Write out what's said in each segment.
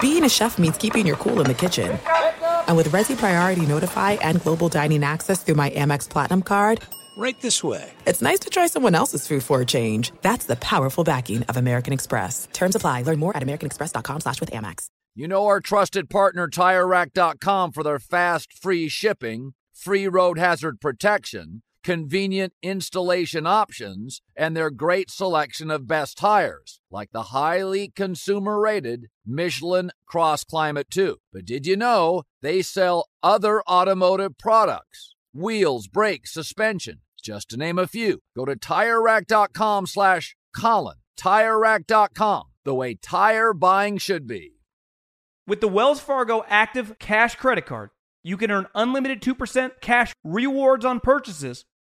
Being a chef means keeping your cool in the kitchen. And with Resy Priority Notify and Global Dining Access through my Amex Platinum card, Right this way. it's nice to try someone else's food for a change. That's the powerful backing of American Express. Terms apply. Learn more at americanexpress.com slash with Amex. You know our trusted partner TireRack.com for their fast, free shipping, free road hazard protection, convenient installation options, and their great selection of best tires, like the highly consumer-rated Michelin Cross Climate 2. But did you know they sell other automotive products? Wheels, brakes, suspension, just to name a few. Go to TireRack.com slash Colin. TireRack.com, the way tire buying should be. With the Wells Fargo Active Cash Credit Card, you can earn unlimited 2% cash rewards on purchases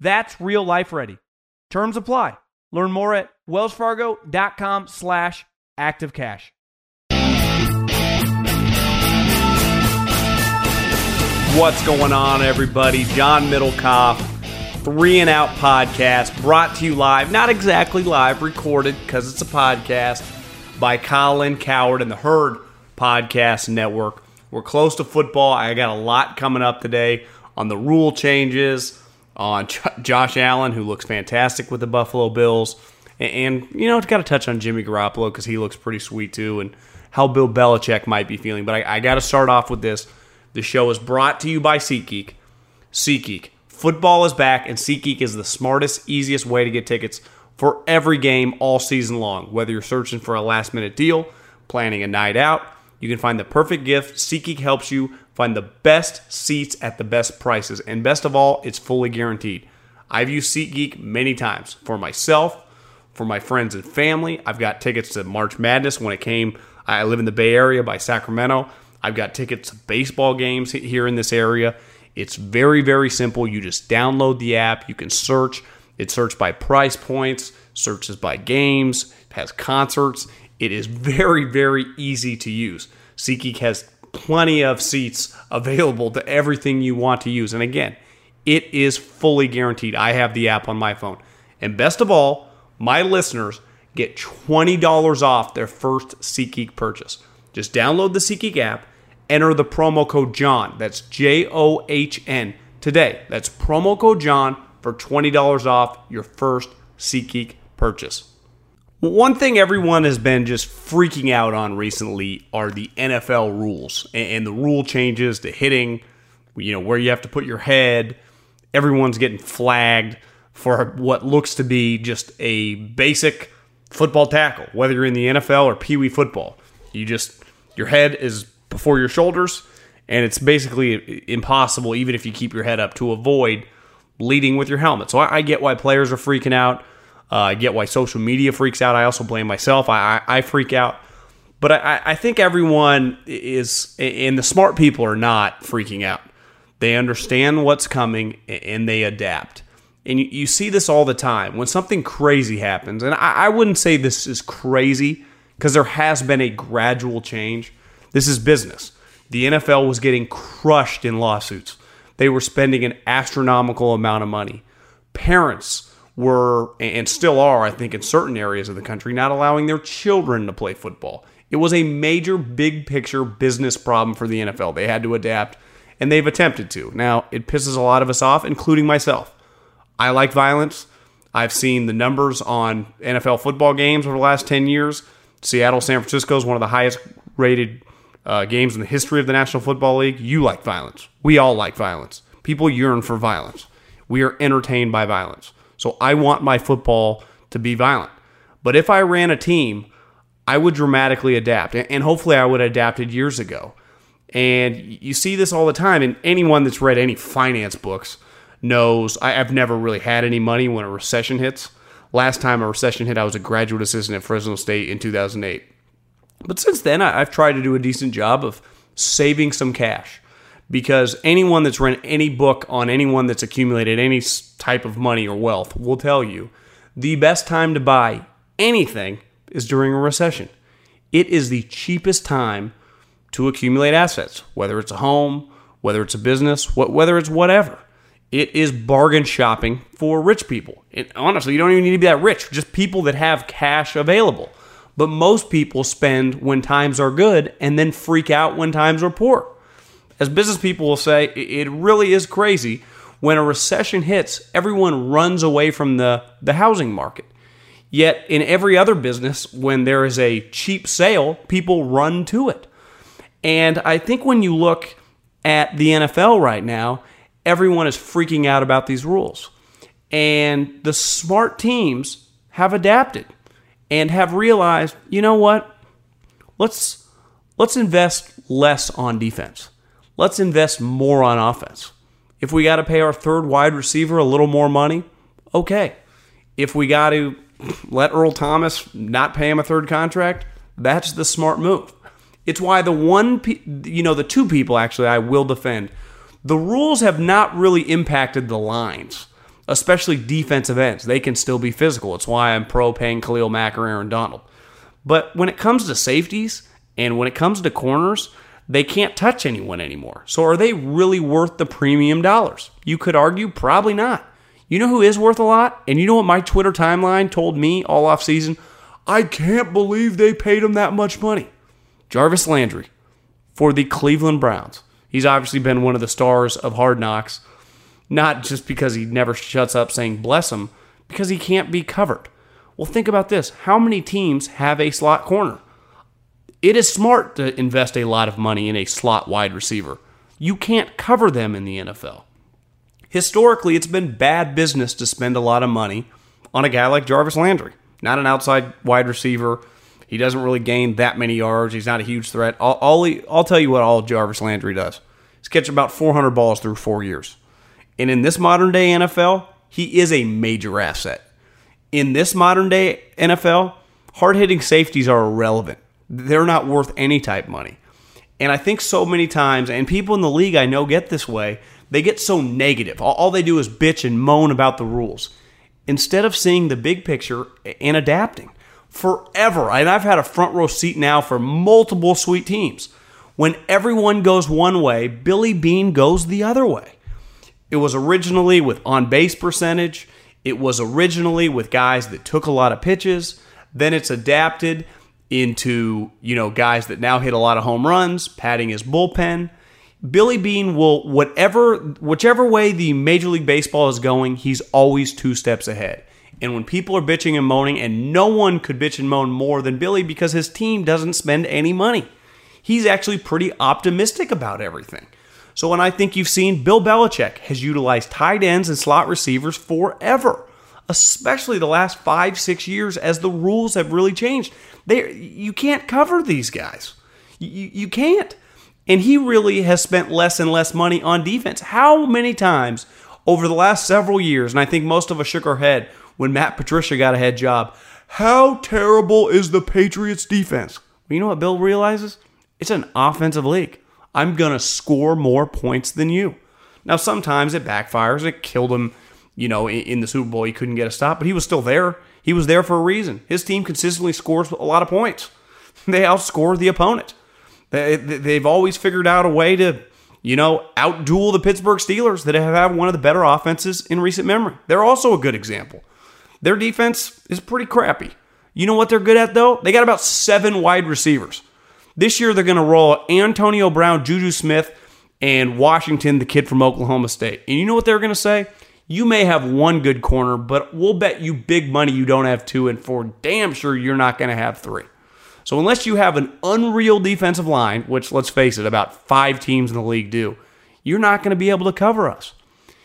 That's real life ready. Terms apply. Learn more at wellsfargo.com slash activecash. What's going on, everybody? John Middlekauff, Three and Out Podcast, brought to you live, not exactly live, recorded because it's a podcast by Colin Cowherd and the Herd Podcast Network. We're close to football. I got a lot coming up today on the rule changes, Uh, on J- Josh Allen, who looks fantastic with the Buffalo Bills, and, and you know, got to touch on Jimmy Garoppolo because he looks pretty sweet too, and how Bill Belichick might be feeling. But I, I got to start off with this. The show is brought to you by SeatGeek. SeatGeek. Football is back, and SeatGeek is the smartest, easiest way to get tickets for every game all season long. Whether you're searching for a last minute deal, planning a night out, you can find the perfect gift. SeatGeek helps you find the best seats at the best prices. And best of all, it's fully guaranteed. I've used SeatGeek many times for myself, for my friends and family. I've got tickets to March Madness when it came. I live in the Bay Area by Sacramento. I've got tickets to baseball games here in this area. It's very, very simple. You just download the app. You can search. It searches by price points, searches by games, has concerts. It is very, very easy to use. SeatGeek has plenty of seats available to everything you want to use. And again, it is fully guaranteed. I have the app on my phone. And best of all, my listeners get $20 off their first SeatGeek purchase. Just download the SeatGeek app, enter the promo code John. That's J O H N today. That's promo code John for $20 off your first SeatGeek purchase. One thing everyone has been just freaking out on recently are the NFL rules and the rule changes to hitting, you know, where you have to put your head. Everyone's getting flagged for what looks to be just a basic football tackle, whether you're in the NFL or Pee Wee football. You just, your head is before your shoulders, and it's basically impossible, even if you keep your head up, to avoid leading with your helmet. So I, I get why players are freaking out. Uh, I get why social media freaks out. I also blame myself. I, I, I freak out. But I, I think everyone is, and the smart people are not freaking out. They understand what's coming and they adapt. And you, you see this all the time. When something crazy happens, and I, I wouldn't say this is crazy because there has been a gradual change. This is business. The NFL was getting crushed in lawsuits. They were spending an astronomical amount of money. Parents were, and still are, I think, in certain areas of the country, not allowing their children to play football. It was a major, big picture business problem for the NFL. They had to adapt, and they've attempted to. Now, it pisses a lot of us off, including myself. I like violence. I've seen the numbers on NFL football games over the last 10 years. Seattle, San Francisco is one of the highest rated uh, games in the history of the National Football League, you like violence. We all like violence. People yearn for violence. We are entertained by violence. So I want my football to be violent. But if I ran a team, I would dramatically adapt. And hopefully I would have adapted years ago. And you see this all the time. And anyone that's read any finance books knows I, have never really had any money when a recession hits. Last time a recession hit, I was a graduate assistant at Fresno State in 2008. But since then, I, I've tried to do a decent job of saving some cash because anyone that's read any book on anyone that's accumulated any type of money or wealth will tell you the best time to buy anything is during a recession. It is the cheapest time to accumulate assets, whether it's a home, whether it's a business, whether it's whatever. It is bargain shopping for rich people. It, honestly, you don't even need to be that rich, just people that have cash available. But most people spend when times are good and then freak out when times are poor. As business people will say, it really is crazy. When a recession hits, everyone runs away from the, the housing market. Yet in every other business, when there is a cheap sale, people run to it. And I think when you look at the NFL right now, everyone is freaking out about these rules. And the smart teams have adapted and have realized, you know what? Let's let's invest less on defense. Let's invest more on offense. If we got to pay our third wide receiver a little more money, okay. If we got to let Earl Thomas not pay him a third contract, that's the smart move. It's why the one, you know, the two people actually I will defend. The rules have not really impacted the lines especially defensive ends. They can still be physical. It's why I'm pro paying Khalil Mack or Aaron Donald. But when it comes to safeties and when it comes to corners, they can't touch anyone anymore. So are they really worth the premium dollars? You could argue probably not. You know who is worth a lot? And you know what my Twitter timeline told me all off season? I can't believe they paid him that much money. Jarvis Landry for the Cleveland Browns. He's obviously been one of the stars of Hard Knocks not just because he never shuts up saying bless him, because he can't be covered. Well, think about this how many teams have a slot corner? It is smart to invest a lot of money in a slot wide receiver. You can't cover them in the NFL. Historically, it's been bad business to spend a lot of money on a guy like Jarvis Landry, not an outside wide receiver. He doesn't really gain that many yards. He's not a huge threat. I'll, I'll, I'll tell you what all Jarvis Landry does. He's catch about 400 balls through four years. And in this modern day NFL, he is a major asset. In this modern day NFL, hard hitting safeties are irrelevant. They're not worth any type money. And I think so many times, and people in the league I know get this way, they get so negative. All, they do is bitch and moan about the rules instead of seeing the big picture and adapting. Forever, and I've had a front row seat now for multiple sweet teams. When everyone goes one way, Billy Beane goes the other way. It was originally with on base percentage. It was originally with guys that took a lot of pitches. Then it's adapted into, you know, guys that now hit a lot of home runs, padding his bullpen. Billy Beane will whatever whichever way the Major League Baseball is going, he's always two steps ahead. And when people are bitching and moaning, and no one could bitch and moan more than Billy because his team doesn't spend any money. He's actually pretty optimistic about everything. So when I think you've seen Bill Belichick has utilized tight ends and slot receivers forever, especially the last five, six years as the rules have really changed. They, you can't cover these guys. You, you can't. And he really has spent less and less money on defense. How many times over the last several years, and I think most of us shook our head when Matt Patricia got a head job, how terrible is the Patriots defense? Well, you know what Bill realizes? It's an offensive league. I'm going to score more points than you. Now, sometimes it backfires. It killed him, you know, in, the Super Bowl. He couldn't get a stop, but he was still there. He was there for a reason. His team consistently scores a lot of points. They outscore the opponent. They, they've always figured out a way to, you know, outduel the Pittsburgh Steelers that have had one of the better offenses in recent memory. They're also a good example. Their defense is pretty crappy. You know what they're good at, though? They got about seven wide receivers. This year, they're going to roll Antonio Brown, Juju Smith, and Washington, the kid from Oklahoma State. And you know what they're going to say? You may have one good corner, but we'll bet you big money you don't have two, and for damn sure you're not going to have three. So unless you have an unreal defensive line, which let's face it, about five teams in the league do, you're not going to be able to cover us.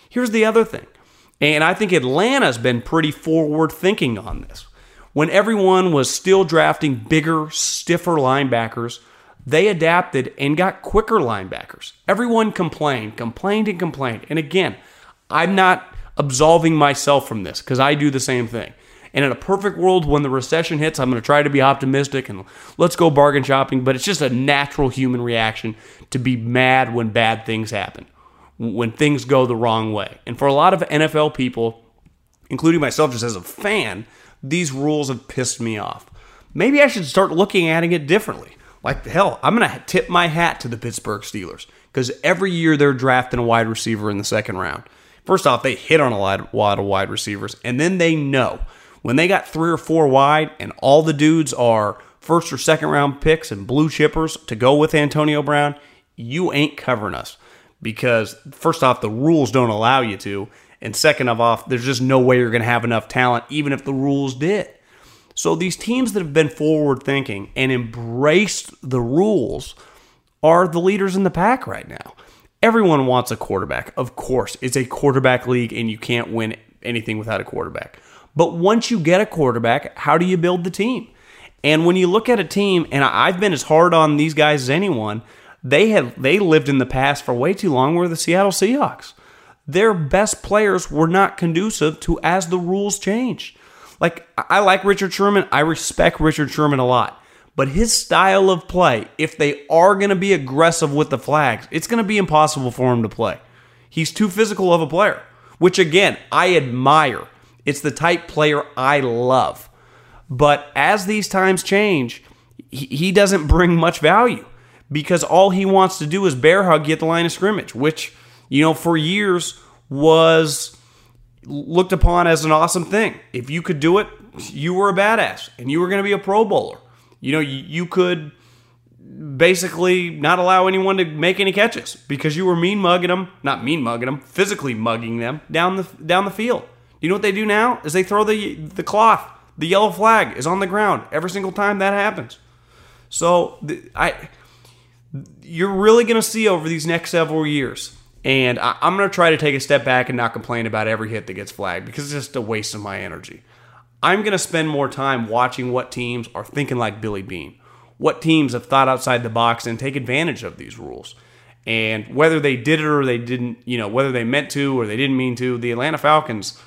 Here's the other thing, and I think Atlanta's been pretty forward thinking on this. When everyone was still drafting bigger, stiffer linebackers, they adapted and got quicker linebackers. Everyone complained, complained, and complained. And again, I'm not absolving myself from this because I do the same thing. And in a perfect world, when the recession hits, I'm going to try to be optimistic and let's go bargain shopping. But it's just a natural human reaction to be mad when bad things happen, when things go the wrong way. And for a lot of NFL people, including myself just as a fan, these rules have pissed me off. Maybe I should start looking at it differently. Like, hell, I'm going to tip my hat to the Pittsburgh Steelers because every year they're drafting a wide receiver in the second round. First off, they hit on a lot of wide receivers, and then they know when they got three or four wide and all the dudes are first or second round picks and blue chippers to go with Antonio Brown, you ain't covering us because first off, the rules don't allow you to, and second of off, there's just no way you're going to have enough talent, even if the rules did. So these teams that have been forward thinking and embraced the rules are the leaders in the pack right now. Everyone wants a quarterback. Of course, it's a quarterback league and you can't win anything without a quarterback. But once you get a quarterback, how do you build the team? And when you look at a team, and I've been as hard on these guys as anyone, they have they lived in the past for way too long. Were the Seattle Seahawks? Their best players were not conducive to as the rules changed. Like I like Richard Sherman, I respect Richard Sherman a lot, but his style of play, if they are going to be aggressive with the flags, it's going to be impossible for him to play. He's too physical of a player, which again I admire. It's the type player I love. But as these times change, he doesn't bring much value because all he wants to do is bear hug you at the line of scrimmage, which, you know, for years was looked upon as an awesome thing. If you could do it, you were a badass and you were going to be a pro bowler. You know, you could basically not allow anyone to make any catches because you were mean mugging them, not mean mugging them, physically mugging them down the down the field. You know what they do now? Is they throw the the cloth. The yellow flag is on the ground every single time that happens. So I, you're really going to see over these next several years. And I, I'm going to try to take a step back and not complain about every hit that gets flagged because it's just a waste of my energy. I'm going to spend more time watching what teams are thinking like Billy Beane, what teams have thought outside the box and take advantage of these rules. And whether they did it or they didn't, you know, whether they meant to or they didn't mean to, the Atlanta Falcons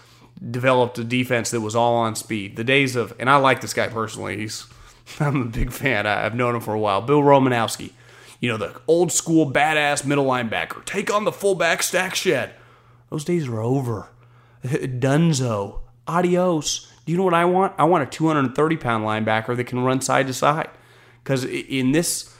developed a defense that was all on speed. The days of, and I like this guy personally. He's, I'm a big fan. I, have known him for a while. Bill Romanowski, you know, the old school badass middle linebacker. Take on the fullback stack shed. Those days are over. Dunzo. Adios. Do you know what I want? I want a 230 pound linebacker that can run side to side. Because in this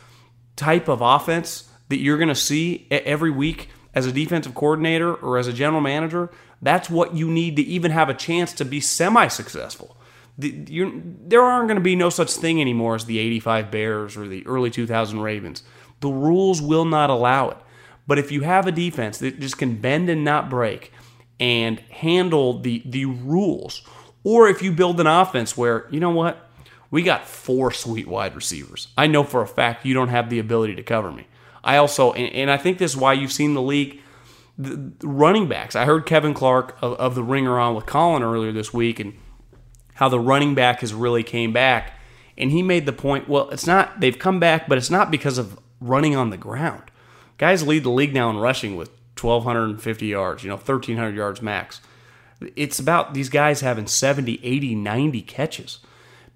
type of offense that you're going to see every week as a defensive coordinator or as a general manager, that's what you need to even have a chance to be semi successful. There aren't going to be no such thing anymore as the 85 Bears or the early 2000 Ravens. The rules will not allow it. But if you have a defense that just can bend and not break and handle the, the rules, or if you build an offense where, you know what, we got four sweet wide receivers. I know for a fact you don't have the ability to cover me. I also, and, and I think this is why you've seen the league the running backs. I heard Kevin Clark of, of the Ringer on with Colin earlier this week, and how the running back has really came back. And he made the point, well, it's not they've come back, but it's not because of running on the ground. Guys lead the league now in rushing with 1250 yards, you know, 1300 yards max. It's about these guys having 70, 80, 90 catches.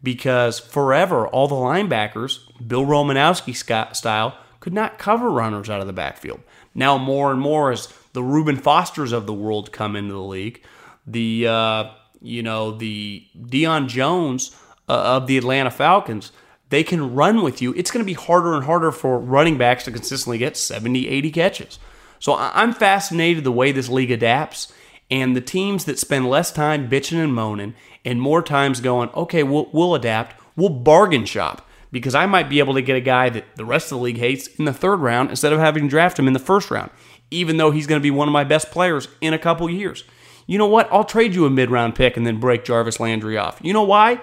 Because forever, all the linebackers, Bill Romanowski style, could not cover runners out of the backfield. Now, more and more, as the Reuben Fosters of the world come into the league. The uh, you know the Deion Jones uh, of the Atlanta Falcons. They can run with you. It's going to be harder and harder for running backs to consistently get 70, 80 catches. So I'm fascinated the way this league adapts and the teams that spend less time bitching and moaning and more times going, okay, we'll, we'll adapt, we'll bargain shop because I might be able to get a guy that the rest of the league hates in the third round instead of having to draft him in the first round even though he's going to be one of my best players in a couple years. You know what? I'll trade you a mid round pick and then break Jarvis Landry off. You know why?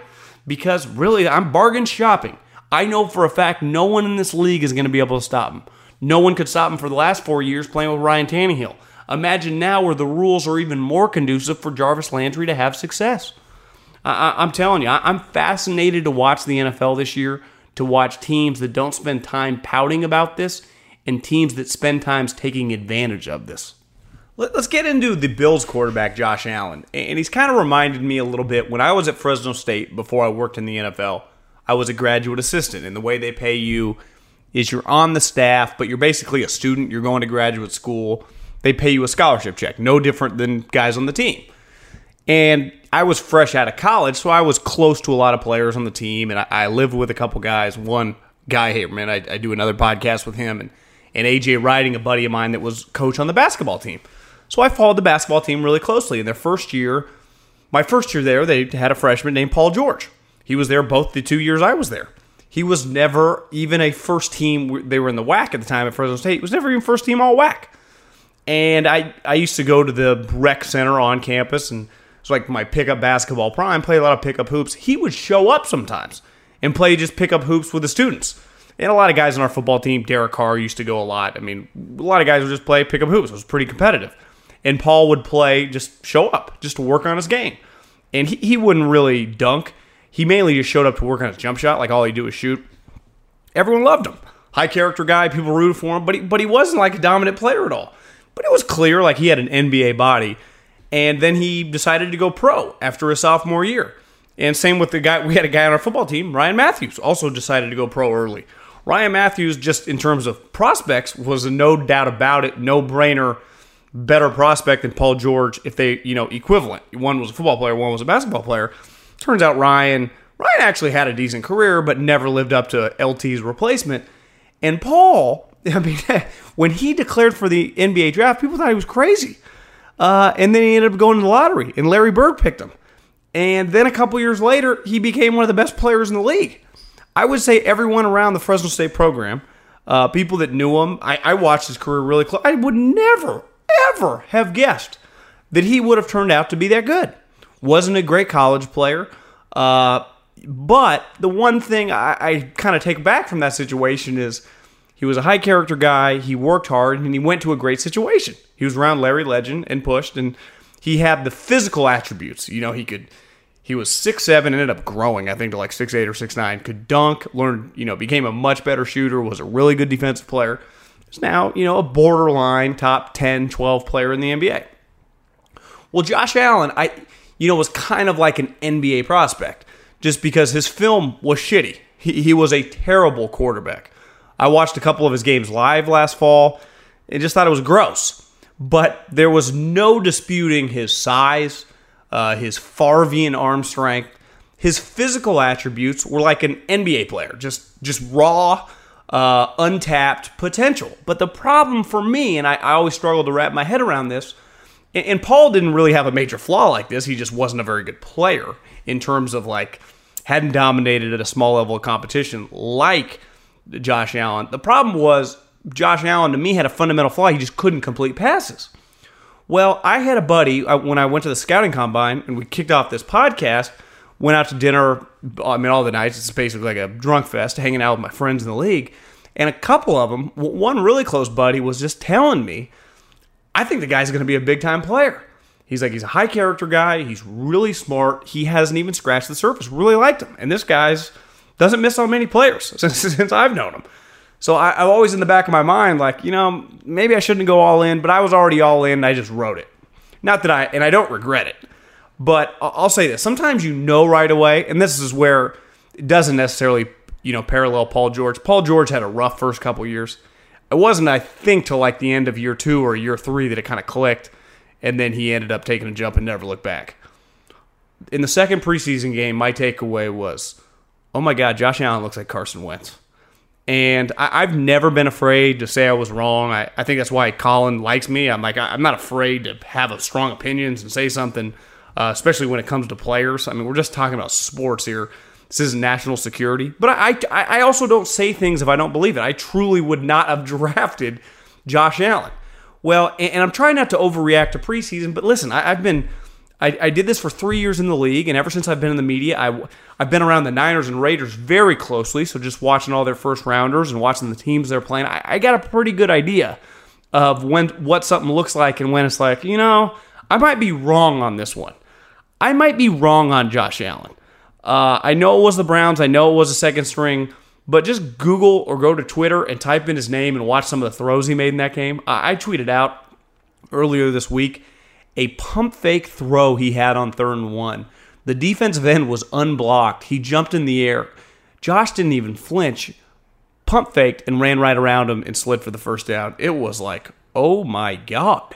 Because really, I'm bargain shopping. I know for a fact no one in this league is going to be able to stop him. No one could stop him for the last four years playing with Ryan Tannehill. Imagine now where the rules are even more conducive for Jarvis Landry to have success. I, am telling you, I, I'm fascinated to watch the NFL this year, to watch teams that don't spend time pouting about this and teams that spend times taking advantage of this. Let's get into the Bills quarterback, Josh Allen. And he's kind of reminded me a little bit when I was at Fresno State before I worked in the NFL. I was a graduate assistant, and the way they pay you is you're on the staff, but you're basically a student. You're going to graduate school. They pay you a scholarship check, no different than guys on the team. And I was fresh out of college, so I was close to a lot of players on the team, and I, I lived with a couple guys. One guy here, man, I, I do another podcast with him, and, and AJ Writing, a buddy of mine that was coach on the basketball team. So I followed the basketball team really closely. In their first year, my first year there, they had a freshman named Paul George. He was there both the two years I was there. He was never even a first team. They were in the WAC at the time at Fresno State. He was never even first team all WAC. And I, I used to go to the rec center on campus and it's like my pickup basketball prime, play a lot of pickup hoops. He would show up sometimes and play just pickup hoops with the students. And a lot of guys on our football team, Derek Carr used to go a lot. I mean, a lot of guys would just play pickup hoops. It was pretty competitive. And Paul would play, just show up, just to work on his game. And he, he wouldn't really dunk. He mainly just showed up to work on his jump shot, like all he'd do is shoot. Everyone loved him. High character guy, people rooted for him, but he, but he wasn't like a dominant player at all. But it was clear like he had an NBA body and then he decided to go pro after his sophomore year. And same with the guy, we had a guy on our football team, Ryan Matthews, also decided to go pro early. Ryan Matthews, just in terms of prospects, was a no doubt about it, no brainer, better prospect than Paul George if they, you know, equivalent. One was a football player, one was a basketball player. Turns out Ryan, Ryan actually had a decent career, but never lived up to LT's replacement. And Paul, I mean, when he declared for the NBA draft, people thought he was crazy. Uh, and then he ended up going to the lottery, and Larry Bird picked him. And then a couple years later, he became one of the best players in the league. I would say everyone around the Fresno State program, uh, people that knew him, I, I watched his career really close. I would never, ever have guessed that he would have turned out to be that good. Wasn't a great college player. Uh, but the one thing I, I kind of take back from that situation is he was a high character guy. He worked hard and he went to a great situation. He was around Larry Legend and pushed, and he had the physical attributes. You know, he could. He was six seven, ended up growing, I think, to like six eight or six nine. Could dunk, learned, you know, became a much better shooter. Was a really good defensive player. Is now, you know, a borderline top 10, 12 player in the NBA. Well, Josh Allen, I, you know, was kind of like an NBA prospect just because his film was shitty. He, he was a terrible quarterback. I watched a couple of his games live last fall and just thought it was gross. But there was no disputing his size, uh, his Farvian arm strength, his physical attributes were like an NBA player, just just raw, uh, untapped potential. But the problem for me, and I, I always struggle to wrap my head around this, and, and Paul didn't really have a major flaw like this. He just wasn't a very good player in terms of like hadn't dominated at a small level of competition like Josh Allen. The problem was Josh Allen to me had a fundamental flaw. He just couldn't complete passes. Well, I had a buddy uh, when I went to the scouting combine and we kicked off this podcast. Went out to dinner. I mean, all the nights. It's basically like a drunk fest, hanging out with my friends in the league. And a couple of them, one really close buddy, was just telling me, "I think the guy's going to be a big time player." He's like, he's a high character guy. He's really smart. He hasn't even scratched the surface. Really liked him. And this guy's doesn't miss on many players since, since I've known him. So I, am always in the back of my mind, like, you know, maybe I shouldn't go all in, but I was already all in. I just wrote it. Not that I, and I don't regret it. But I'll say this sometimes you know right away, and this is where it doesn't necessarily, you know, parallel Paul George. Paul George had a rough first couple years. It wasn't, I think, till like the end of year two or year three that it kind of clicked, and then he ended up taking a jump and never looked back. In the second preseason game, my takeaway was, oh my God, Josh Allen looks like Carson Wentz. And I, have never been afraid to say I was wrong. I, I think that's why Colin likes me. I'm like, I, am not afraid to have strong opinions and say something, uh, especially when it comes to players. I mean, we're just talking about sports here. This is national security. But I, I, I also don't say things if I don't believe it. I truly would not have drafted Josh Allen. Well, and, and I'm trying not to overreact to preseason, but listen, I, I've been I, I did this for three years in the league, and ever since I've been in the media, I, I've been around the Niners and Raiders very closely. So just watching all their first rounders and watching the teams they're playing, I, I got a pretty good idea of when what something looks like and when it's like, you know, I might be wrong on this one. I might be wrong on Josh Allen. Uh, I know it was the Browns. I know it was a second string, but just Google or go to Twitter and type in his name and watch some of the throws he made in that game. I, I tweeted out earlier this week a pump fake throw he had on third and one. The defensive end was unblocked. He jumped in the air. Josh didn't even flinch, pump faked, and ran right around him and slid for the first down. It was like, oh my God.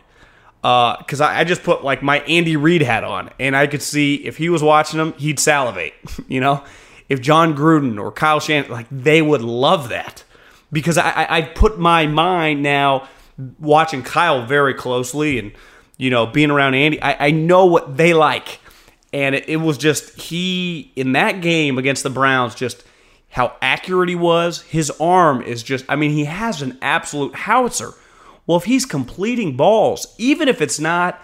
Because uh, I, I, just put like my Andy Reid hat on, and I could see if he was watching him, he'd salivate. you know, if Jon Gruden or Kyle Shanahan, like they would love that. Because I, I, I put my mind now watching Kyle very closely and you know, being around Andy, I, I know what they like. And it, it was just, he, in that game against the Browns, just how accurate he was. His arm is just, I mean, he has an absolute howitzer. Well, if he's completing balls, even if it's not,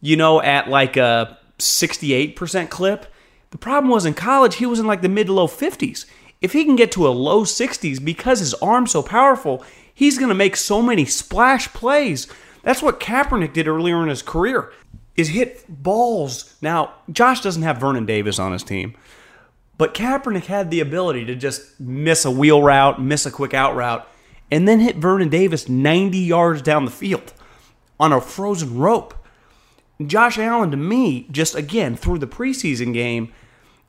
you know, at like a 68% clip, the problem was in college, he was in like the mid to low 50s. If he can get to a low 60s because his arm's so powerful, he's going to make so many splash plays that's what Kaepernick did earlier in his career. Is hit balls. Now, Josh doesn't have Vernon Davis on his team, but Kaepernick had the ability to just miss a wheel route, miss a quick out route, and then hit Vernon Davis 90 yards down the field on a frozen rope. Josh Allen, to me, just again, through the preseason game,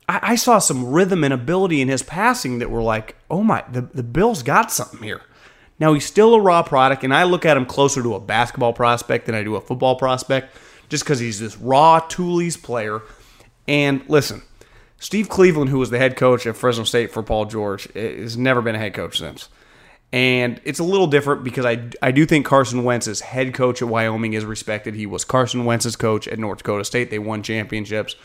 I, I, saw some rhythm and ability in his passing that were like, oh my, the, the Bills got something here. Now, he's still a raw product, and I look at him closer to a basketball prospect than I do a football prospect just because he's this raw Toolies player. And listen, Steve Cleveland, who was the head coach at Fresno State for Paul George, has never been a head coach since. And it's a little different because I, I do think Carson Wentz's head coach at Wyoming is respected. He was Carson Wentz's coach at North Dakota State. They won championships.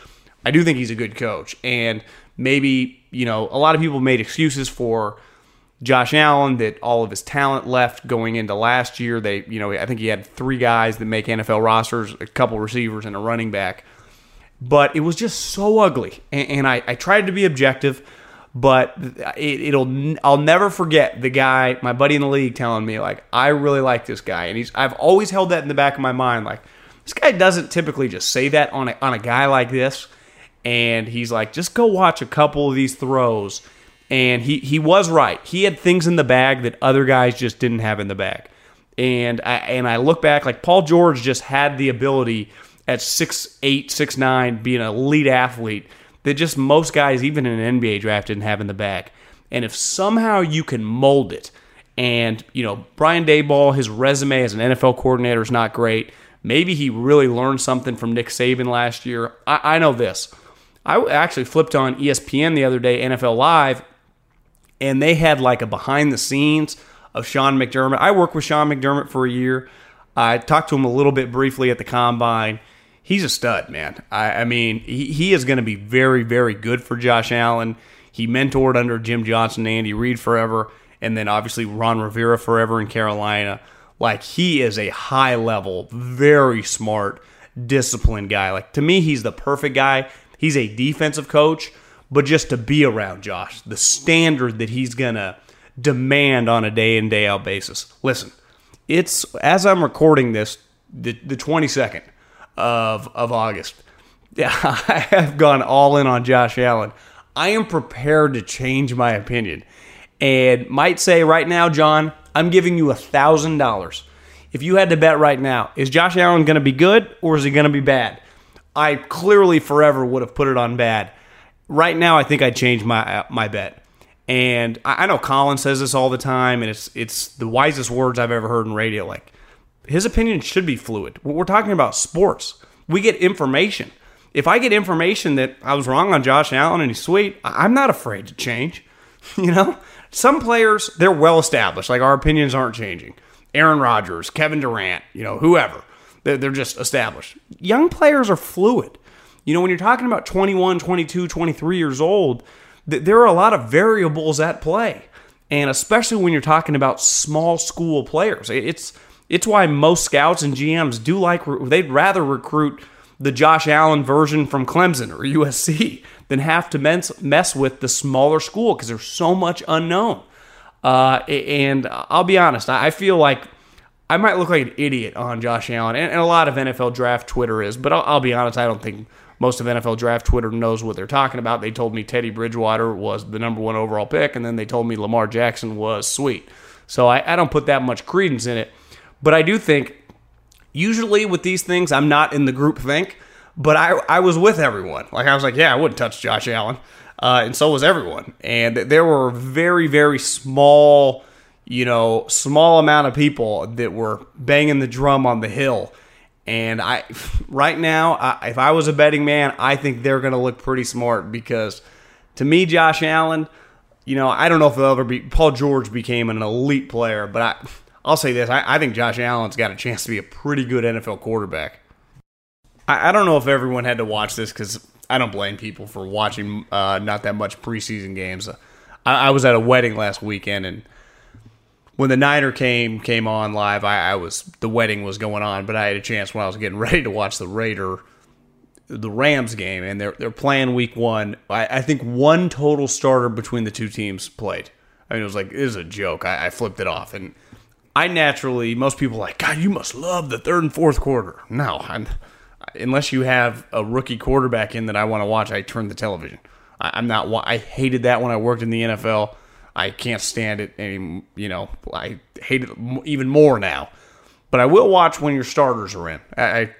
I do think he's a good coach. And maybe, you know, a lot of people made excuses for Josh Allen that all of his talent left going into last year. They, you know, I think he had three guys that make NFL rosters, a couple receivers, and a running back. But it was just so ugly. And, and I, I, tried to be objective, but it, will I'll never forget the guy, my buddy in the league, telling me like, I really like this guy, and he's I've always held that in the back of my mind, like this guy doesn't typically just say that on a, on a guy like this. And he's like, just go watch a couple of these throws and he he was right. He had things in the bag that other guys just didn't have in the bag. And I and I look back like Paul George just had the ability at six eight, six nine, being an elite athlete that just most guys, even in an NBA draft, didn't have in the bag. And if somehow you can mold it, and you know Brian Daboll, his resume as an NFL coordinator is not great. Maybe he really learned something from Nick Saban last year. I, I know this. I actually flipped on ESPN the other day, NFL Live, and they had like a behind the scenes of Sean McDermott. I worked with Sean McDermott for a year. I talked to him a little bit briefly at the combine. He's a stud, man. I, I mean, he, he is going to be very, very good for Josh Allen. He mentored under Jim Johnson and Andy Reid forever, and then obviously Ron Rivera forever in Carolina. Like, he is a high level, very smart, disciplined guy. Like, to me, he's the perfect guy. He's a defensive coach but just to be around Josh, the standard that he's going to demand on a day in, day out basis. Listen, it's as I'm recording this, the, the 22nd of, of August. I have gone all in on Josh Allen. I am prepared to change my opinion and might say right now, John, I'm giving you a thousand dollars. If you had to bet right now, is Josh Allen going to be good or is he going to be bad? I clearly forever would have put it on bad right now, I think I'd change my uh, my bet. And I, I know Colin says this all the time, and it's it's the wisest words I've ever heard in radio. Like his opinion should be fluid. We're talking about sports. We get information. If I get information that I was wrong on Josh Allen and he's sweet, I'm not afraid to change. You know, some players they're well established. Like our opinions aren't changing. Aaron Rodgers, Kevin Durant, you know, whoever. They're just established. Young players are fluid. You know, when you're talking about 21, 22, 23 years old, th- there are a lot of variables at play. And especially when you're talking about small school players, it's it's why most scouts and GMs do like they'd rather recruit the Josh Allen version from Clemson or USC than have to mess, mess with the smaller school because there's so much unknown. Uh, and I'll be honest, I feel like I might look like an idiot on Josh Allen, and, a lot of NFL draft Twitter is, but I'll, I'll, be honest, I don't think most of NFL draft Twitter knows what they're talking about. They told me Teddy Bridgewater was the number one overall pick, and then they told me Lamar Jackson was sweet. So I, I don't put that much credence in it. But I do think, usually with these things, I'm not in the group think, but I, I was with everyone. Like, I was like, yeah, I wouldn't touch Josh Allen. Uh, and so was everyone. And there were very, very small you know, small amount of people that were banging the drum on the hill. And I, right now, I, if I was a betting man, I think they're going to look pretty smart because, to me, Josh Allen, you know, I don't know if they'll ever be. Paul George became an elite player, but I, I'll say this: I, I think Josh Allen's got a chance to be a pretty good NFL quarterback. I, I don't know if everyone had to watch this because I don't blame people for watching uh, not that much preseason games. I, I was at a wedding last weekend and when the Niner came came on live, I, I, was the wedding was going on, but I had a chance when I was getting ready to watch the Raider, the Rams game, and they're they're playing Week One. I, I think one total starter between the two teams played. I mean, it was like it was a joke. I, I flipped it off, and I naturally most people like God. You must love the third and fourth quarter. No, I'm, unless you have a rookie quarterback in that I want to watch, I turn the television. I, I'm not. I hated that when I worked in the NFL. I can't stand it any. You know, I hate it even more now. But I will watch when your starters are in,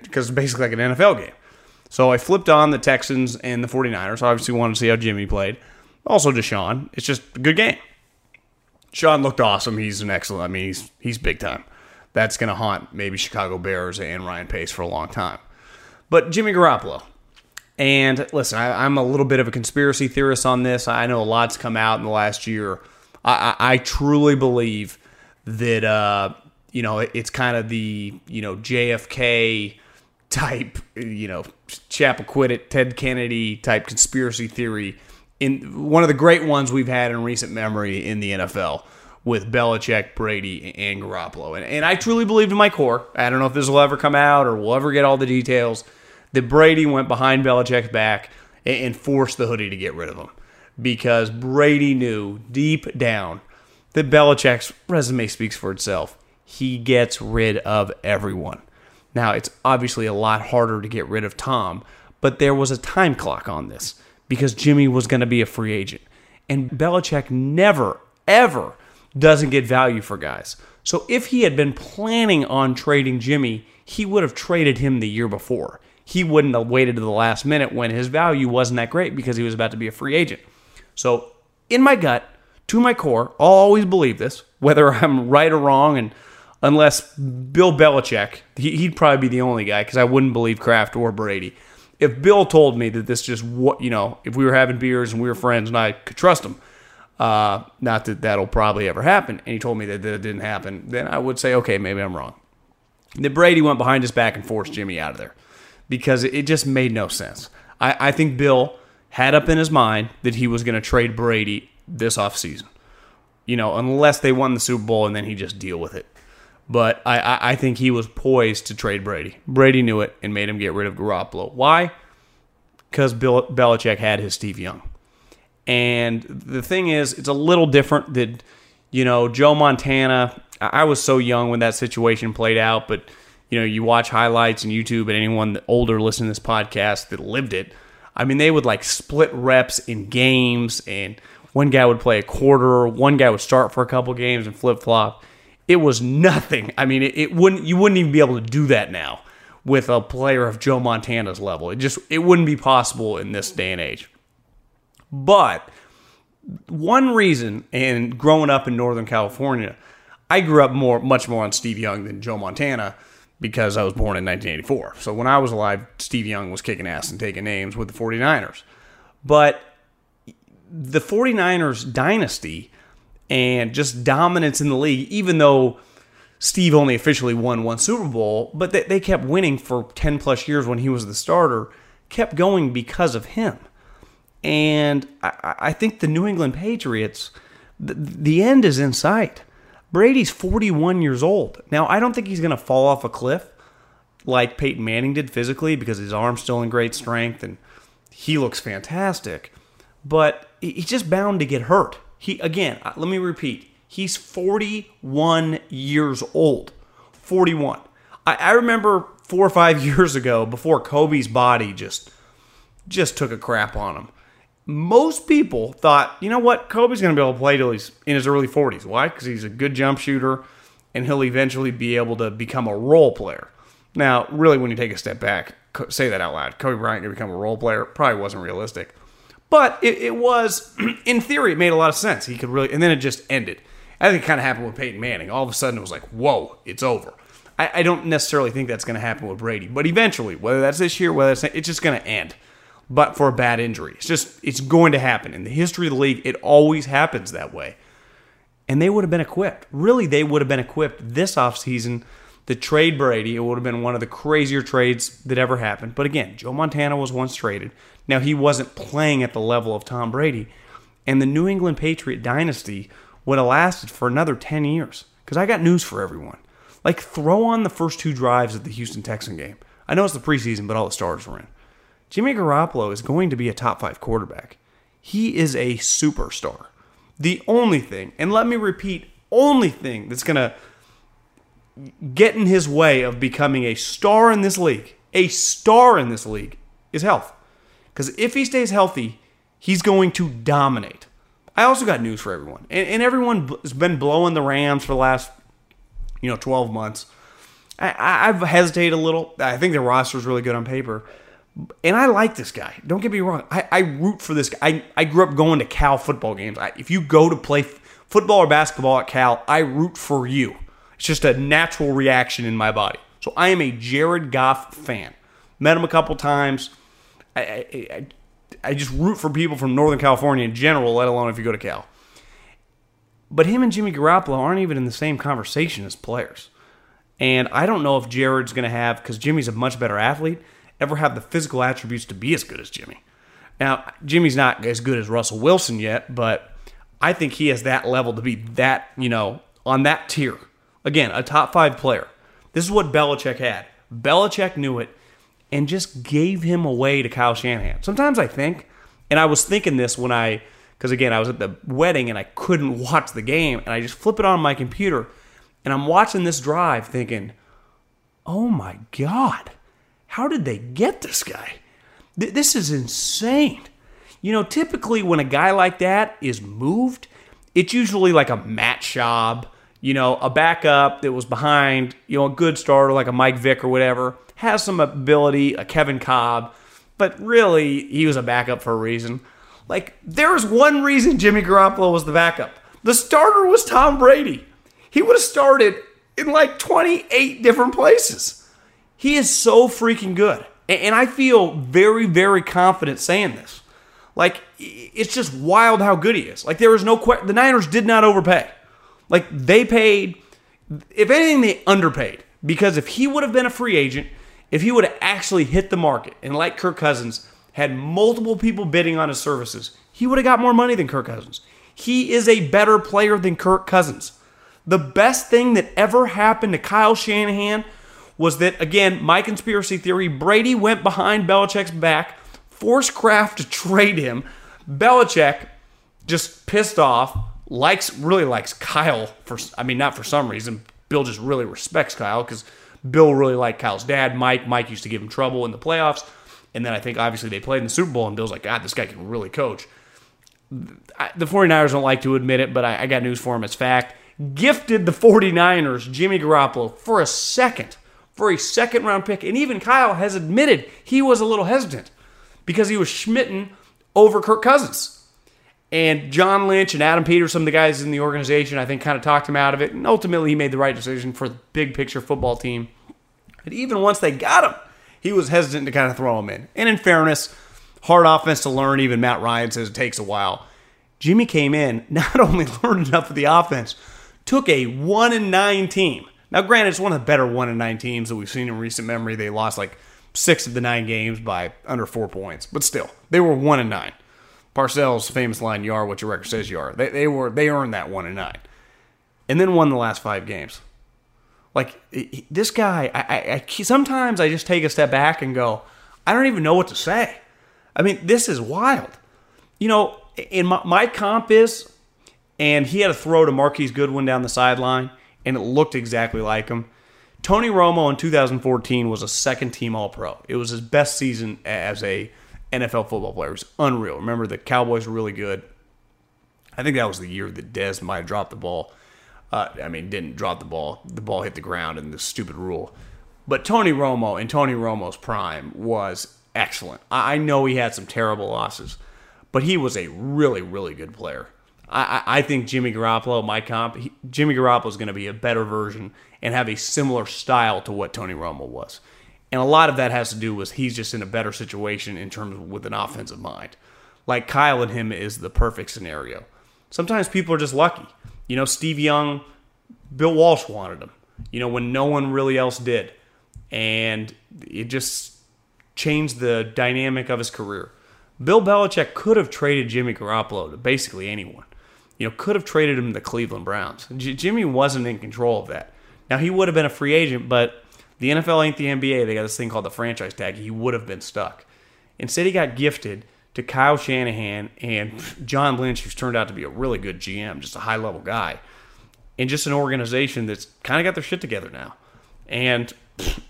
because it's basically like an NFL game. So I flipped on the Texans and the 49ers. I obviously wanted to see how Jimmy played. Also Deshaun. It's just a good game. Sean looked awesome. He's an excellent. I mean, he's he's big time. That's going to haunt maybe Chicago Bears and Ryan Pace for a long time. But Jimmy Garoppolo, and listen, I, am a little bit of a conspiracy theorist on this. I know a lot's come out in the last year. I, I, I truly believe that uh, you know it's kind of the you know JFK type, you know Chappaquiddick, Ted Kennedy type conspiracy theory. In one of the great ones we've had in recent memory in the NFL with Belichick, Brady, and Garoppolo. And, and I truly believe in my core. I don't know if this will ever come out or we'll ever get all the details that Brady went behind Belichick's back and forced the hoodie to get rid of him because Brady knew deep down that Belichick's resume speaks for itself. He gets rid of everyone. Now, it's obviously a lot harder to get rid of Tom, but there was a time clock on this because Jimmy was going to be a free agent. And Belichick never, ever doesn't get value for guys. So if he had been planning on trading Jimmy, he would have traded him the year before he wouldn't have waited to the last minute when his value wasn't that great because he was about to be a free agent. So, in my gut, to my core, I'll always believe this, whether I'm right or wrong. And unless Bill Belichick, he'd probably be the only guy because I wouldn't believe Kraft or Brady. If Bill told me that this just what you know, if we were having beers and we were friends and I could trust him, uh, not that that'll probably ever happen, and he told me that, that didn't happen, then I would say, okay, maybe I'm wrong. That Brady went behind his back and forced Jimmy out of there because it just made no sense. I, I think Bill had up in his mind that he was going to trade Brady this offseason. You know, unless they won the Super Bowl and then he just deal with it. But I, I, I think he was poised to trade Brady. Brady knew it and made him get rid of Garoppolo. Why? Because Bill Belichick had his Steve Young. And the thing is, it's a little different that, you know, Joe Montana. I was so young when that situation played out, but you know, you watch highlights and YouTube and anyone older listening to this podcast that lived it. I mean, they would like split reps in games, and one guy would play a quarter, one guy would start for a couple games and flip flop. It was nothing. I mean, it, it wouldn't you wouldn't even be able to do that now with a player of Joe Montana's level. It just it wouldn't be possible in this day and age. But one reason, and growing up in Northern California, I grew up more, much more on Steve Young than Joe Montana because I was born in 1984. So when I was alive, Steve Young was kicking ass and taking names with the 49ers. But the 49ers dynasty and just dominance in the league, even though Steve only officially won one Super Bowl, but they, they kept winning for 10 plus years when he was the starter, kept going because of him. And I, I think the New England Patriots, the, the end is in sight. Brady's 41 years old. Now, I don't think he's going to fall off a cliff. like Peyton Manning did physically because his arm's still in great strength and he looks fantastic. But he's just bound to get hurt. He again, uh, let me repeat. He's 41 years old. 41. I, I remember four or five years ago, before Kobe's body just just took a crap on him. Most people thought, you know what, Kobe's going to be able to play till he's in his early 40s. Why? Because he's a good jump shooter, and he'll eventually be able to become a role player. Now, really, when you take a step back, say that out loud. Kobe Bryant going to become a role player probably wasn't realistic, but it, it was, in theory, it made a lot of sense. He could really, and then it just ended. I think it kind of happened with Peyton Manning. All of a sudden, it was like, whoa, it's over. I, I don't necessarily think that's going to happen with Brady, but eventually, whether that's this year, whether it's, it's just going to end. But for a bad injury, it's just it's going to happen in the history of the league. It always happens that way, and they would have been equipped. Really, they would have been equipped this offseason the trade Brady. It would have been one of the crazier trades that ever happened. But again, Joe Montana was once traded. Now he wasn't playing at the level of Tom Brady, and the New England Patriot dynasty would have lasted for another 10 years. Because I got news for everyone. Like, throw on the first two drives of the Houston Texan game. I know it's the preseason, but all the stars were in. Jimmy Garoppolo is going to be a top five quarterback. He is a superstar. The only thing, and let me repeat, only thing that's going to get in his way of becoming a star in this league, a star in this league, is health. Because if he stays healthy, he's going to dominate. I also got news for everyone, and, and everyone has been blowing the Rams for the last you know, 12 months. I, have hesitated a little. I think the roster is really good on paper. And I like this guy. Don't get me wrong. I, I root for this guy. I, I grew up going to Cal football games. I, if you go to play f- football or basketball at Cal, I root for you. It's just a natural reaction in my body. So I am a Jared Goff fan. Met him a couple times. I, I, I just root for people from Northern California in general, let alone if you go to Cal. But him and Jimmy Garoppolo aren't even in the same conversation as players. And I don't know if Jared's going to have, because Jimmy's a much better athlete, ever have the physical attributes to be as good as Jimmy. Now, Jimmy's not as good as Russell Wilson yet, but I think he has that level to be that, you know, on that tier. Again, a top five player. This is what Belichick had. Belichick knew it and just gave him away to Kyle Shanahan. Sometimes I think, and I was thinking this when I because again, I was at the wedding and I couldn't watch the game, and I just flip it on my computer, and I'm watching this drive, thinking, "Oh my god, how did they get this guy? Th- this is insane." You know, typically when a guy like that is moved, it's usually like a Matt Schaub, you know, a backup that was behind, you know, a good starter like a Mike Vick or whatever, has some ability, a Kevin Kolb, but really he was a backup for a reason. Like, there's one reason Jimmy Garoppolo was the backup. The starter was Tom Brady. He would have started in like 28 different places. He is so freaking good. And I feel very, very confident saying this. Like, it's just wild how good he is. Like, there is no question. The Niners did not overpay. Like, they paid, if anything, they underpaid. Because if he would have been a free agent, if he would have actually hit the market, and like Kirk Cousins, had multiple people bidding on his services, he would have got more money than Kirk Cousins. He is a better player than Kirk Cousins. The best thing that ever happened to Kyle Shanahan was that, again, my conspiracy theory Brady went behind Belichick's back, forced Kraft to trade him. Belichick just pissed off, likes, really likes Kyle for, I mean, not for some reason. Bill just really respects Kyle because Bill really liked Kyle's dad, Mike. Mike used to give him trouble in the playoffs. And then I think obviously they played in the Super Bowl, and Bill's like, God, this guy can really coach. The 49ers don't like to admit it, but I, I got news for him. It's fact. Gifted the 49ers Jimmy Garoppolo for a second, for a second round pick. And even Kyle has admitted he was a little hesitant because he was schmitten over Kirk Cousins. And John Lynch and Adam Peters, some of the guys in the organization, I think kind of talked him out of it. And ultimately, he made the right decision for the big picture football team. But even once they got him, he was hesitant to kind of throw him in. And in fairness, hard offense to learn. Even Matt Ryan says it takes a while. Jimmy came in, not only learned enough of the offense, took a one and nine team. Now, granted, it's one of the better one and nine teams that we've seen in recent memory. They lost like six of the nine games by under four points, but still, they were one and nine. Parcells' famous line, "You are what your record says you are." They, they were they earned that one and nine, and then won the last five games. Like this guy, I, I, I sometimes I just take a step back and go, I don't even know what to say. I mean, this is wild. You know, in my, my comp is, and he had a throw to Marquise Goodwin down the sideline, and it looked exactly like him. Tony Romo in 2014 was a second team All Pro. It was his best season as a NFL football player. It was unreal. Remember, the Cowboys were really good. I think that was the year that Dez might have dropped the ball. Uh, I mean, didn't drop the ball. The ball hit the ground in the stupid rule. But Tony Romo in Tony Romo's prime was excellent. I know he had some terrible losses, but he was a really, really good player. I, think Jimmy Garoppolo, my comp, he, Jimmy Garoppolo is going to be a better version and have a similar style to what Tony Romo was. And a lot of that has to do with he's just in a better situation in terms of with an offensive mind. Like Kyle and him is the perfect scenario. Sometimes people are just lucky. You know, Steve Young, Bill Walsh wanted him, you know, when no one really else did. And it just changed the dynamic of his career. Bill Belichick could have traded Jimmy Garoppolo to basically anyone. You know, could have traded him to the Cleveland Browns. J- Jimmy wasn't in control of that. Now, he would have been a free agent, but the NFL ain't the NBA. They got this thing called the franchise tag. He would have been stuck. Instead, he got gifted to Kyle Shanahan and John Lynch, who's turned out to be a really good GM, just a high level guy, and just an organization that's kind of got their shit together now. And,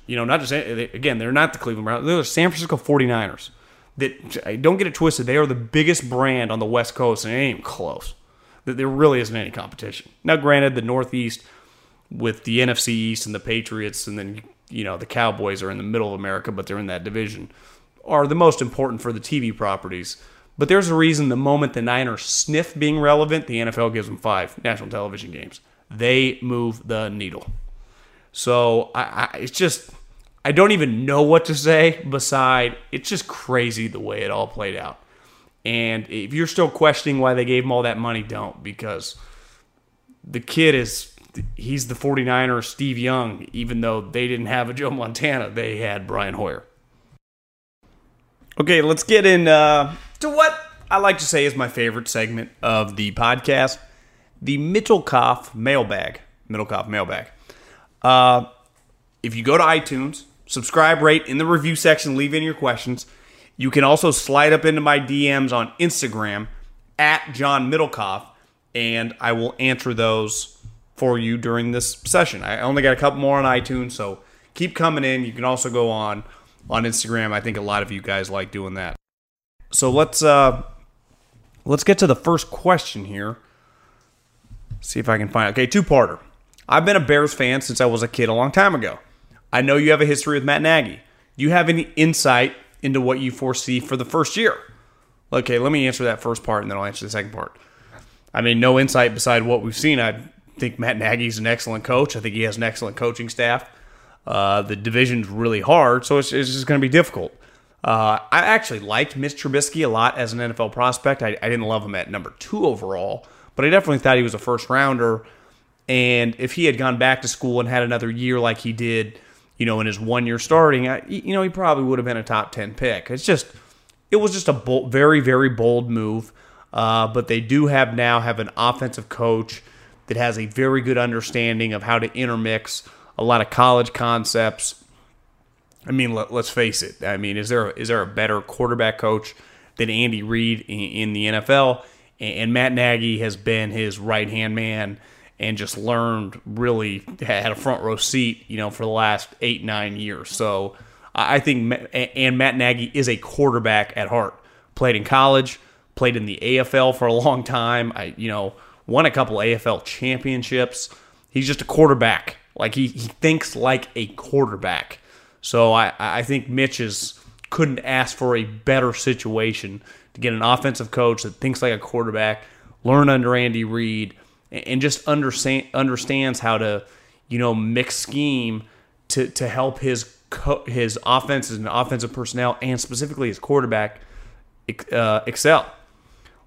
you know, not just, eh, again, they're not the Cleveland Browns, they're the San Francisco 49ers. That, don't get it twisted, they are the biggest brand on the West Coast, and it ain't even close. There really isn't any competition. Now, granted, the Northeast with the NFC East and the Patriots, and then, you know, the Cowboys are in the middle of America, but they're in that division are the most important for the TV properties. But there's a reason the moment the Niners sniff being relevant, the NFL gives them five national television games. They move the needle. So I, I, it's just, I don't even know what to say beside it's just crazy the way it all played out. And if you're still questioning why they gave him all that money, don't because the kid is he's the 49er Steve Young, even though they didn't have a Joe Montana, they had Brian Hoyer. Okay, let's get in uh, to what I like to say is my favorite segment of the podcast the Middlekauff mailbag. Middlekauff mailbag. Uh, if you go to iTunes, subscribe, rate in the review section, leave in your questions. You can also slide up into my DMs on Instagram at John Middlekauff, and I will answer those for you during this session. I only got a couple more on iTunes, so keep coming in. You can also go on on Instagram. I think a lot of you guys like doing that. So let's uh, let's get to the first question here. See if I can find. Okay, two parter. I've been a Bears fan since I was a kid a long time ago. I know you have a history with Matt Nagy. Do you have any insight into what you foresee for the first year? Okay, let me answer that first part and then I'll answer the second part. I mean, no insight beside what we've seen. I think Matt Nagy's an excellent coach. I think he has an excellent coaching staff. Uh, the division's really hard, so it's, it's just going to be difficult. Uh, I actually liked Mitch Trubisky a lot as an NFL prospect. I, I, didn't love him at number two overall, but I definitely thought he was a first rounder. And if he had gone back to school and had another year like he did, you know, in his one year starting, I, you know, he probably would have been a top 10 pick. It's just, it was just a bold, very, very bold move. Uh, but they do have now have an offensive coach that has a very good understanding of how to intermix a lot of college concepts. I mean, let, us face it. I mean, is there is there a better quarterback coach than Andy Reid in, in the NFL? And Matt Nagy has been his right hand man and just learned really had a front row seat, you know, for the last eight nine years. So I think and Matt Nagy is a quarterback at heart. Played in college, played in the AFL for a long time. I you know won a couple AFL championships. He's just a quarterback like he, he thinks like a quarterback. So I, I think Mitch is couldn't ask for a better situation to get an offensive coach that thinks like a quarterback, learn under Andy Reid, and just understand understands how to, you know, mix scheme to to help his co- his offenses and offensive personnel and specifically his quarterback uh, excel.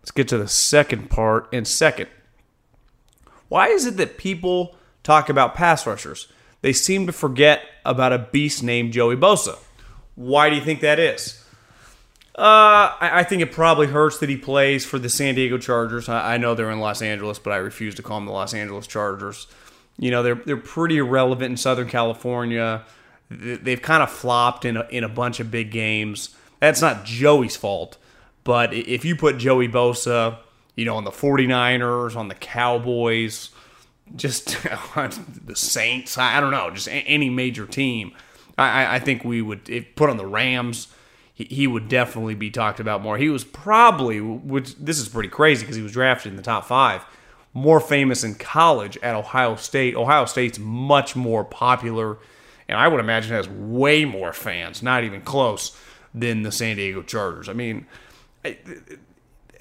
Let's get to the second part. And second, why is it that people talk about pass rushers. They seem to forget about a beast named Joey Bosa. Why do you think that is? Uh, I, I, think it probably hurts that he plays for the San Diego Chargers. I, I, know they're in Los Angeles, but I refuse to call them the Los Angeles Chargers. You know, they're they're pretty irrelevant in Southern California. They've kind of flopped in a, in a bunch of big games. That's not Joey's fault, but if you put Joey Bosa, you know, on the 49ers, on the Cowboys, just the Saints, I don't know, just any major team, I, I think we would put on the Rams. He, he would definitely be talked about more. He was probably, which this is pretty crazy because he was drafted in the top five more famous in college at Ohio State. Ohio State's much more popular, and I would imagine has way more fans, not even close, than the San Diego Chargers. I mean, I,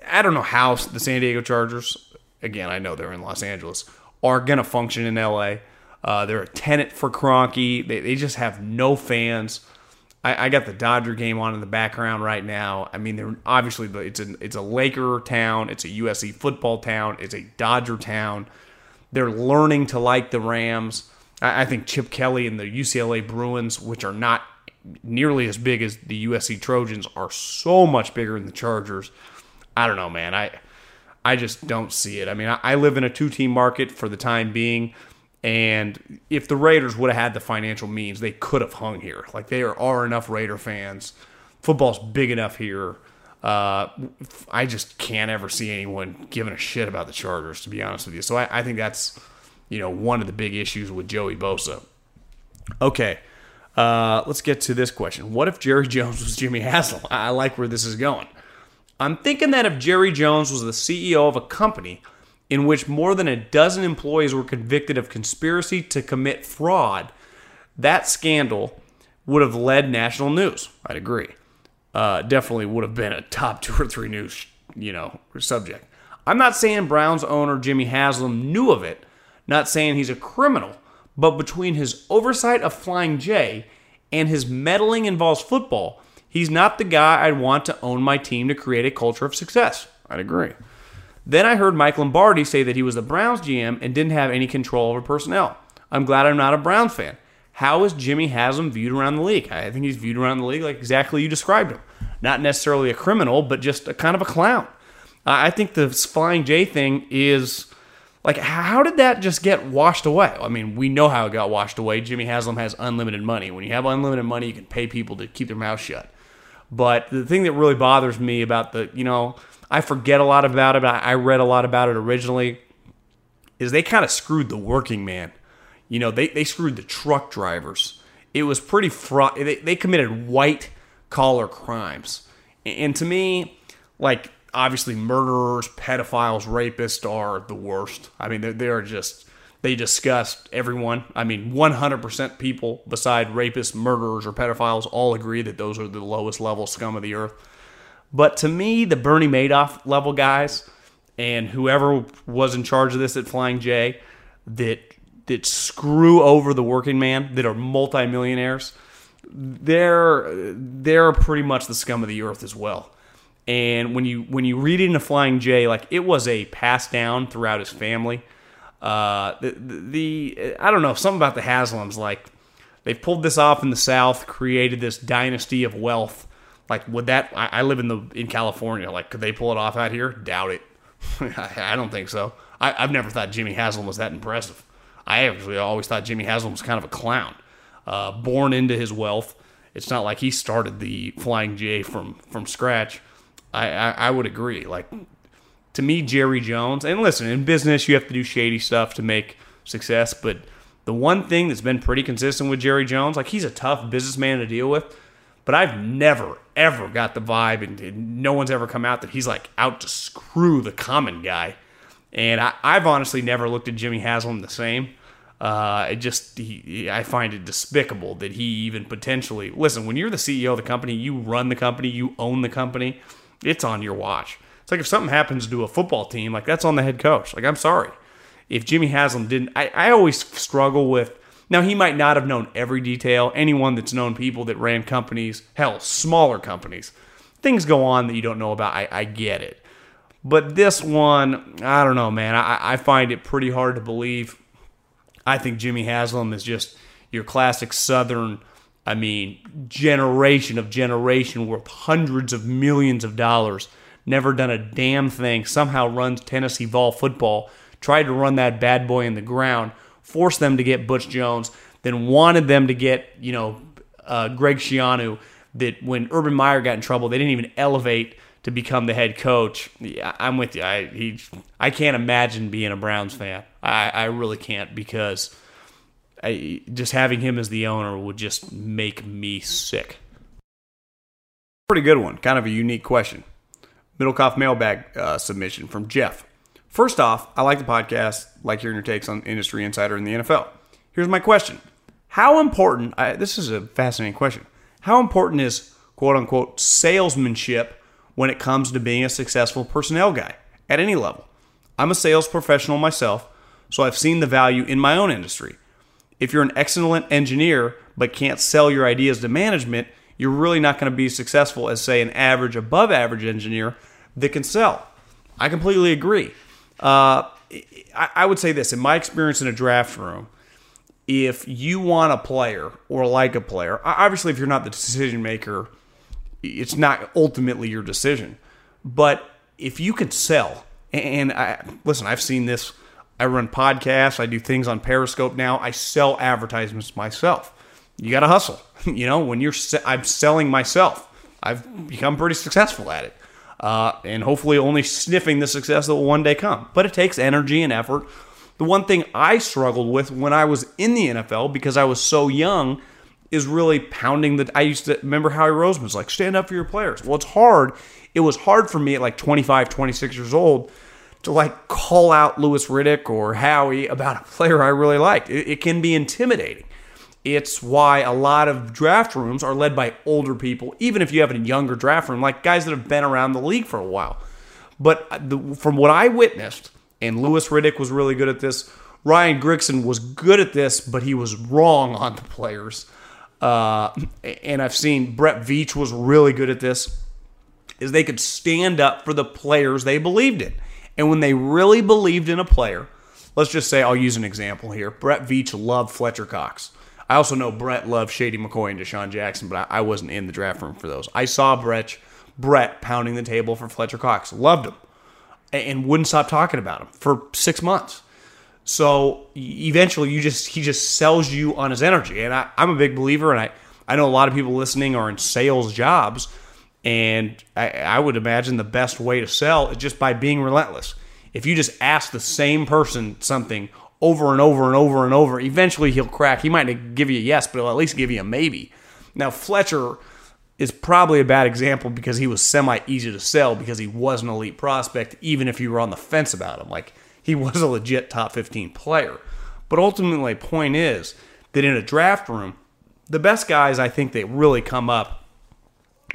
I don't know how the San Diego Chargers, again, I know they're in Los Angeles, are going to function in LA. Uh, they're a tenant for Kroenke. They, they just have no fans. I, I, got the Dodger game on in the background right now. I mean, they're obviously it's a it's a Laker town, it's a USC football town, it's a Dodger town. They're learning to like the Rams. I, I think Chip Kelly and the UCLA Bruins, which are not nearly as big as the USC Trojans, are so much bigger than the Chargers. I don't know, man. I I just don't see it. I mean, I, I live in a two team market for the time being. And if the Raiders would have had the financial means, they could have hung here. Like there are enough Raider fans. Football's big enough here. Uh, I just can't ever see anyone giving a shit about the Chargers, to be honest with you. So I, I think that's you know one of the big issues with Joey Bosa. Okay, uh, let's get to this question. What if Jerry Jones was Jimmy Haslam? I like where this is going. I'm thinking that if Jerry Jones was the CEO of a company in which more than a dozen employees were convicted of conspiracy to commit fraud, that scandal would have led national news. I'd agree. Uh, definitely would have been a top two or three news, you know, subject. I'm not saying Browns owner Jimmy Haslam knew of it, not saying he's a criminal, but between his oversight of Flying J and his meddling involves football, he's not the guy I'd want to own my team to create a culture of success. I'd agree. Then I heard Mike Lombardi say that he was the Browns GM and didn't have any control over personnel. I'm glad I'm not a Browns fan. How is Jimmy Haslam viewed around the league? I think he's viewed around the league like exactly you described him. Not necessarily a criminal, but just a kind of a clown. I think the Flying J thing is like, how did that just get washed away? I mean, we know how it got washed away. Jimmy Haslam has unlimited money. When you have unlimited money, you can pay people to keep their mouth shut. But the thing that really bothers me about the, you know, I forget a lot about it, but I read a lot about it originally, is they kind of screwed the working man. You know, they, they screwed the truck drivers. It was pretty fraud. They, they committed white collar crimes. And to me, like, obviously, murderers, pedophiles, rapists are the worst. I mean, they're, just, they disgust everyone. I mean, 100% people beside rapists, murderers, or pedophiles all agree that those are the lowest level scum of the earth. But to me, the Bernie Madoff level guys and whoever was in charge of this at Flying J that that screw over the working man that are multimillionaires, they're they're pretty much the scum of the earth as well. And when you when you read it in Flying J, like it was a pass down throughout his family. Uh, the, the I don't know something about the Haslams like they've pulled this off in the South, created this dynasty of wealth like, would that? I, I, live in the in California. Like, could they pull it off out here? Doubt it. I, I, don't think so. I, have never thought Jimmy Haslam was that impressive. I actually always thought Jimmy Haslam was kind of a clown, uh, born into his wealth. It's not like he started the Flying J from from scratch. I, I, I would agree. Like, to me, Jerry Jones. And listen, in business, you have to do shady stuff to make success. But the one thing that's been pretty consistent with Jerry Jones, like he's a tough businessman to deal with but I've never, ever got the vibe, and, no one's ever come out that he's like out to screw the common guy. And I, have honestly never looked at Jimmy Haslam the same. Uh, it just, he, I find it despicable that he even potentially, listen, when you're the CEO of the company, you run the company, you own the company, it's on your watch. It's like if something happens to a football team, like that's on the head coach. Like, I'm sorry. If Jimmy Haslam didn't, I, I always struggle with now, he might not have known every detail. Anyone that's known people that ran companies, hell, smaller companies, things go on that you don't know about. I, I get it. But this one, I don't know, man. I, I find it pretty hard to believe. I think Jimmy Haslam is just your classic Southern, I mean, generation of generation worth hundreds of millions of dollars. Never done a damn thing. Somehow runs Tennessee Vol football. Tried to run that bad boy in the ground forced them to get Butch Jones, then wanted them to get, you know, uh, Greg Schiano, that when Urban Meyer got in trouble, they didn't even elevate to become the head coach. Yeah, I'm with you. I he, I can't imagine being a Browns fan. I, I really can't because I, just having him as the owner would just make me sick. Pretty good one. Kind of a unique question. Middlekauff mailbag uh, submission from Jeff. First off, I like the podcast, like hearing your takes on industry insider in the NFL. Here's my question: How important? I, this is a fascinating question. How important is quote unquote salesmanship when it comes to being a successful personnel guy at any level? I'm a sales professional myself, so I've seen the value in my own industry. If you're an excellent engineer but can't sell your ideas to management, you're really not going to be successful as, say, an average, above average engineer that can sell. I completely agree. Uh, I, I would say this in my experience in a draft room, if you want a player or like a player, obviously, if you're not the decision maker, it's not ultimately your decision. But if you can sell, and I listen, I've seen this. I run podcasts. I do things on Periscope now. I sell advertisements myself. You got to hustle. You know, when you're, I'm selling myself. I've become pretty successful at it uh, and hopefully only sniffing the success that will one day come. But it takes energy and effort. The one thing I struggled with when I was in the NFL because I was so young is really pounding the. I used to remember Howie Roseman's like, stand up for your players. Well, it's hard. It was hard for me at like 25, 26 years old to like call out Louis Riddick or Howie about a player I really liked. It, it can be intimidating. It's why a lot of draft rooms are led by older people, even if you have a younger draft room, like guys that have been around the league for a while. But the, from what I witnessed, and Louis Riddick was really good at this, Ryan Grigson was good at this, but he was wrong on the players. Uh, and I've seen Brett Veach was really good at this, is they could stand up for the players they believed in. And when they really believed in a player, let's just say I'll use an example here. Brett Veach loved Fletcher Cox. I also know Brett loved Shady McCoy and DeSean Jackson, but I, I wasn't in the draft room for those. I saw Brett, Brett pounding the table for Fletcher Cox. Loved him. And wouldn't stop talking about him for six months. So eventually, you just he just sells you on his energy, and I, am a big believer, and I I know a lot of people listening are in sales jobs, and I, I would imagine the best way to sell is just by being relentless. If you just ask the same person something over and over and over and over, eventually he'll crack. He might give you a yes, but he'll at least give you a maybe. Now, Fletcher is probably a bad example because he was semi easy to sell because he was an elite prospect, even if you were on the fence about him. Like, he was a legit top 15 player. But ultimately, the point is that in a draft room, the best guys I think that really come up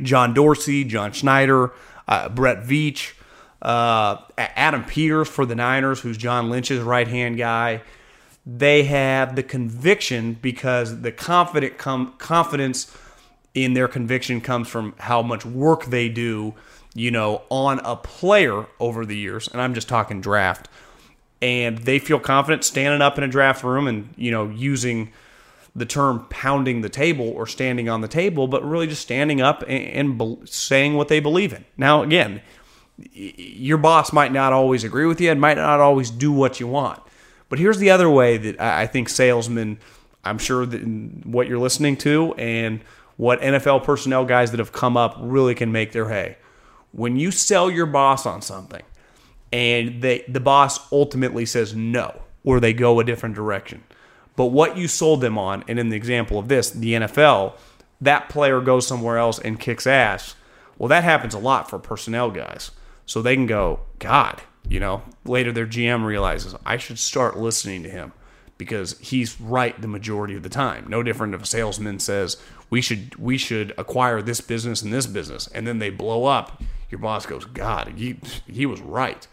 John Dorsey, John Schneider, uh, Brett Veach, uh, Adam Peters for the Niners, who's John Lynch's right hand guy. They have the conviction because the confident com- confidence in their conviction comes from how much work they do, you know, on a player over the years. And I'm just talking draft. And they feel confident standing up in a draft room and, you know, using the term pounding the table or standing on the table, but really just standing up and, and be- saying what they believe in. Now, again, your boss might not always agree with you and might not always do what you want. But here's the other way that I think salesmen, I'm sure that what you're listening to and what NFL personnel guys that have come up really can make their hay. When you sell your boss on something and they, the boss ultimately says no or they go a different direction, but what you sold them on, and in the example of this, the NFL, that player goes somewhere else and kicks ass. Well, that happens a lot for personnel guys so they can go, God, you know, later their GM realizes I should start listening to him because he's right the majority of the time. No different if a salesman says we should we should acquire this business and this business, and then they blow up. Your boss goes, God, he he was right.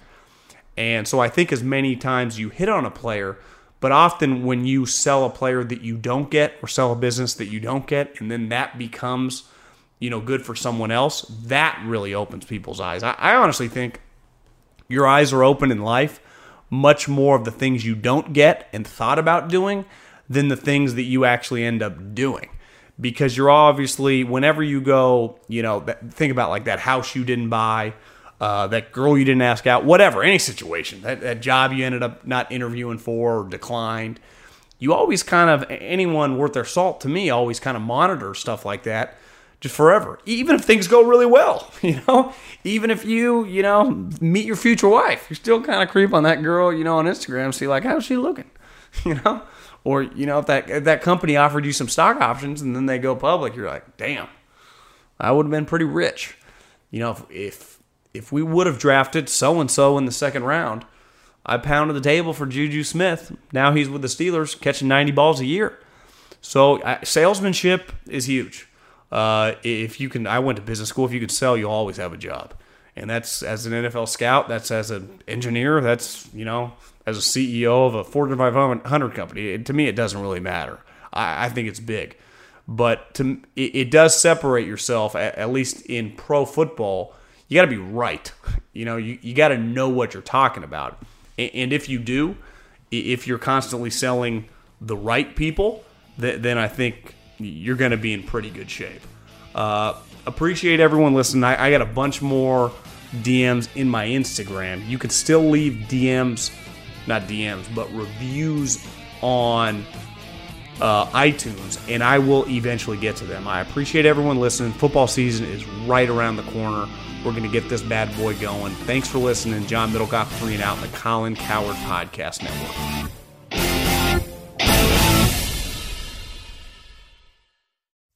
And so I think as many times you hit on a player, but often when you sell a player that you don't get or sell a business that you don't get, and then that becomes you know, good for someone else, that really opens people's eyes. I, I honestly think your eyes are open in life much more of the things you don't get and thought about doing than the things that you actually end up doing. Because you're obviously, whenever you go, you know, think about like that house you didn't buy, uh, that girl you didn't ask out, whatever, any situation, that, that job you ended up not interviewing for or declined. you always kind of anyone worth their salt to me always kind of monitor stuff like that just forever even if things go really well you know even if you you know meet your future wife you're still kind of creep on that girl you know on instagram see like how's she looking you know or you know if that if that company offered you some stock options and then they go public you're like damn i would have been pretty rich you know if if, if we would have drafted so and so in the second round I pounded the table for Juju Smith. Now he's with the Steelers, catching 90 balls a year. So salesmanship is huge. Uh, if you can, I went to business school. If you can sell, you'll always have a job. And that's as an NFL scout. That's as an engineer. That's you know, as a CEO of a Fortune 500 company. It, to me, it doesn't really matter. I, I think it's big, but to it, it does separate yourself. At, at least in pro football, you got to be right. You know, you, you got to know what you're talking about. And if you do, if you're constantly selling the right people, then I think you're going to be in pretty good shape. Uh, appreciate everyone listening. I, I, got a bunch more DMs in my Instagram. You can still leave DMs, not DMs, but reviews on uh, iTunes, and I will eventually get to them. I appreciate everyone listening. Football season is right around the corner. We're going to get this bad boy going. Thanks for listening. John Middlekauff, three and out, the Colin Cowherd Podcast Network.